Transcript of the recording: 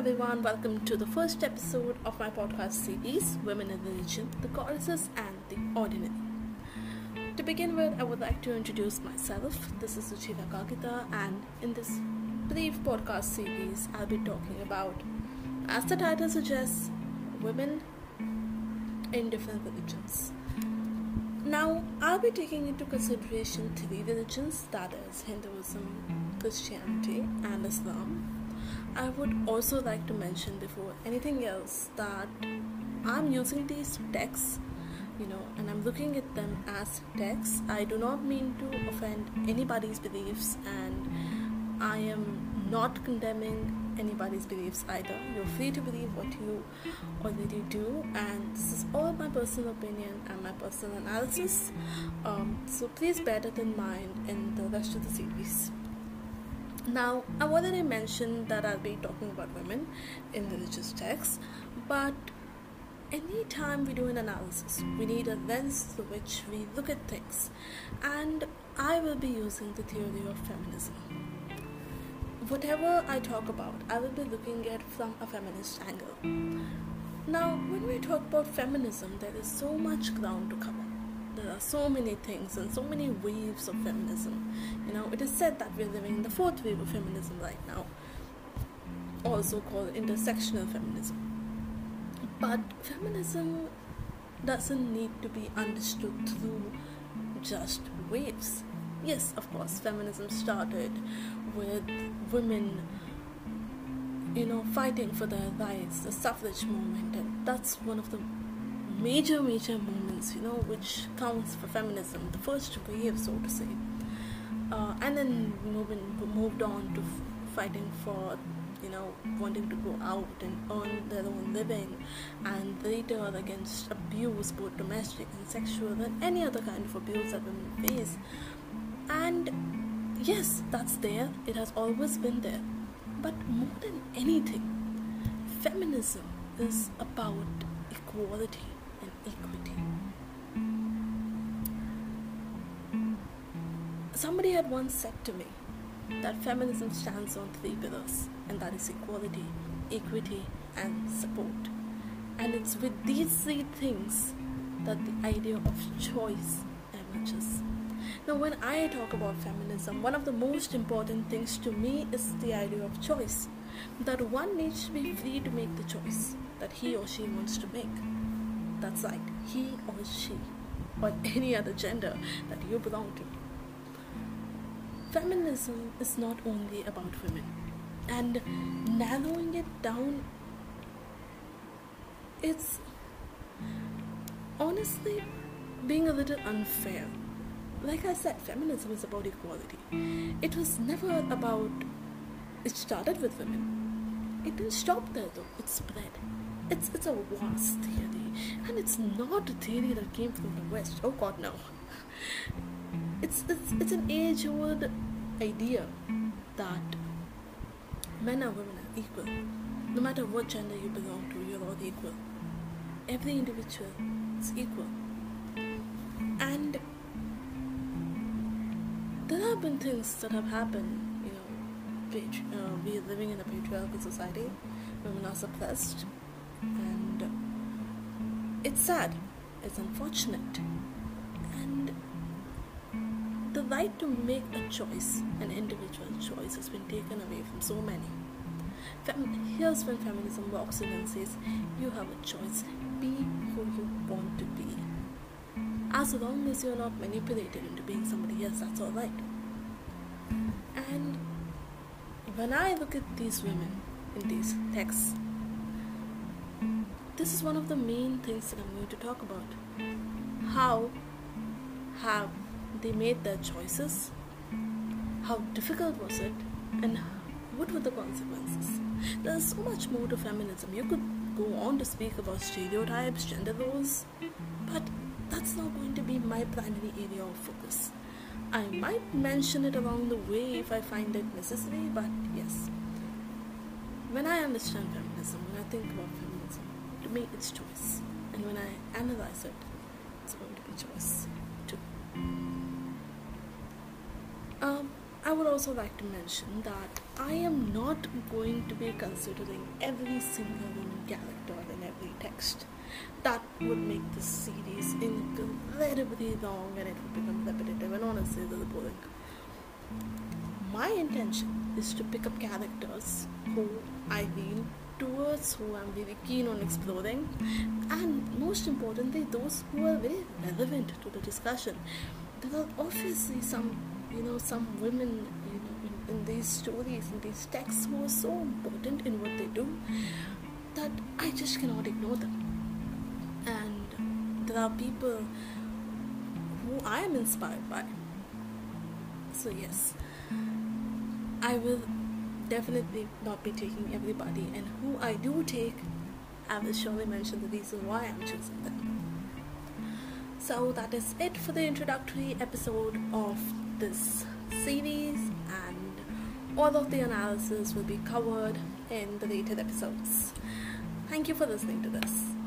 everyone, welcome to the first episode of my podcast series Women in Religion, the Goddesses and the Ordinary. To begin with, I would like to introduce myself. This is Suchita Kagita, and in this brief podcast series, I'll be talking about, as the title suggests, women in different religions. Now, I'll be taking into consideration three religions that is, Hinduism, Christianity, and Islam I would also like to mention before anything else that I'm using these texts, you know, and I'm looking at them as texts. I do not mean to offend anybody's beliefs, and I am not condemning anybody's beliefs either. You're free to believe what you already do, and this is all my personal opinion and my personal analysis. Um, so please bear that in mind in the rest of the series. Now, I've already mentioned that I'll be talking about women in religious texts, but anytime we do an analysis, we need a lens through which we look at things, and I will be using the theory of feminism. Whatever I talk about, I will be looking at from a feminist angle. Now, when we talk about feminism, there is so much ground to cover there are so many things and so many waves of feminism. You know, it is said that we're living in the fourth wave of feminism right now, also called intersectional feminism. But feminism doesn't need to be understood through just waves. Yes, of course, feminism started with women, you know, fighting for their rights, the suffrage movement, and that's one of the major, major moments, you know, which counts for feminism, the first wave, so to say. Uh, and then moving, moved on to f- fighting for, you know, wanting to go out and earn their own living, and later against abuse, both domestic and sexual, and any other kind of abuse that women face. And yes, that's there, it has always been there. But more than anything, feminism is about equality equity. Somebody had once said to me that feminism stands on three pillars, and that is equality, equity, and support. And it's with these three things that the idea of choice emerges. Now, when I talk about feminism, one of the most important things to me is the idea of choice. That one needs to be free to make the choice that he or she wants to make that's right, he or she, or any other gender that you belong to. Feminism is not only about women, and narrowing it down, it's honestly being a little unfair. Like I said, feminism is about equality. It was never about, it started with women. It didn't stop there though, it spread. It's, it's a vast theory and it's not a theory that came from the West. Oh God, no. It's it's it's an age-old idea that men and women are equal. No matter what gender you belong to, you're all equal. Every individual is equal. And there have been things that have happened, uh, we are living in a patriarchal society, women are suppressed, and it's sad, it's unfortunate, and the right to make a choice, an individual choice, has been taken away from so many. Fem- here's when feminism walks in and says, You have a choice, be who you want to be. As long as you're not manipulated into being somebody else, that's alright. And when I look at these women in these texts, this is one of the main things that I'm going to talk about. How have they made their choices? How difficult was it? And what were the consequences? There's so much more to feminism. You could go on to speak about stereotypes, gender roles, but that's not going to be my primary area of focus. I might mention it along the way if I find it necessary, but yes. When I understand feminism, when I think about feminism, to me it's choice. And when I analyze it, it's going to be choice too. Also like to mention that I am not going to be considering every single woman character in every text. That would make this series incredibly long and it would become repetitive and honestly a boring. My intention is to pick up characters who I lean towards, who I'm very keen on exploring, and most importantly, those who are very relevant to the discussion. There are obviously some you know some women in, these stories in these texts who are so important in what they do that I just cannot ignore them. And there are people who I am inspired by. So yes I will definitely not be taking everybody and who I do take I will surely mention the reason why I'm choosing them. So that is it for the introductory episode of this series. and all of the analysis will be covered in the later episodes. Thank you for listening to this.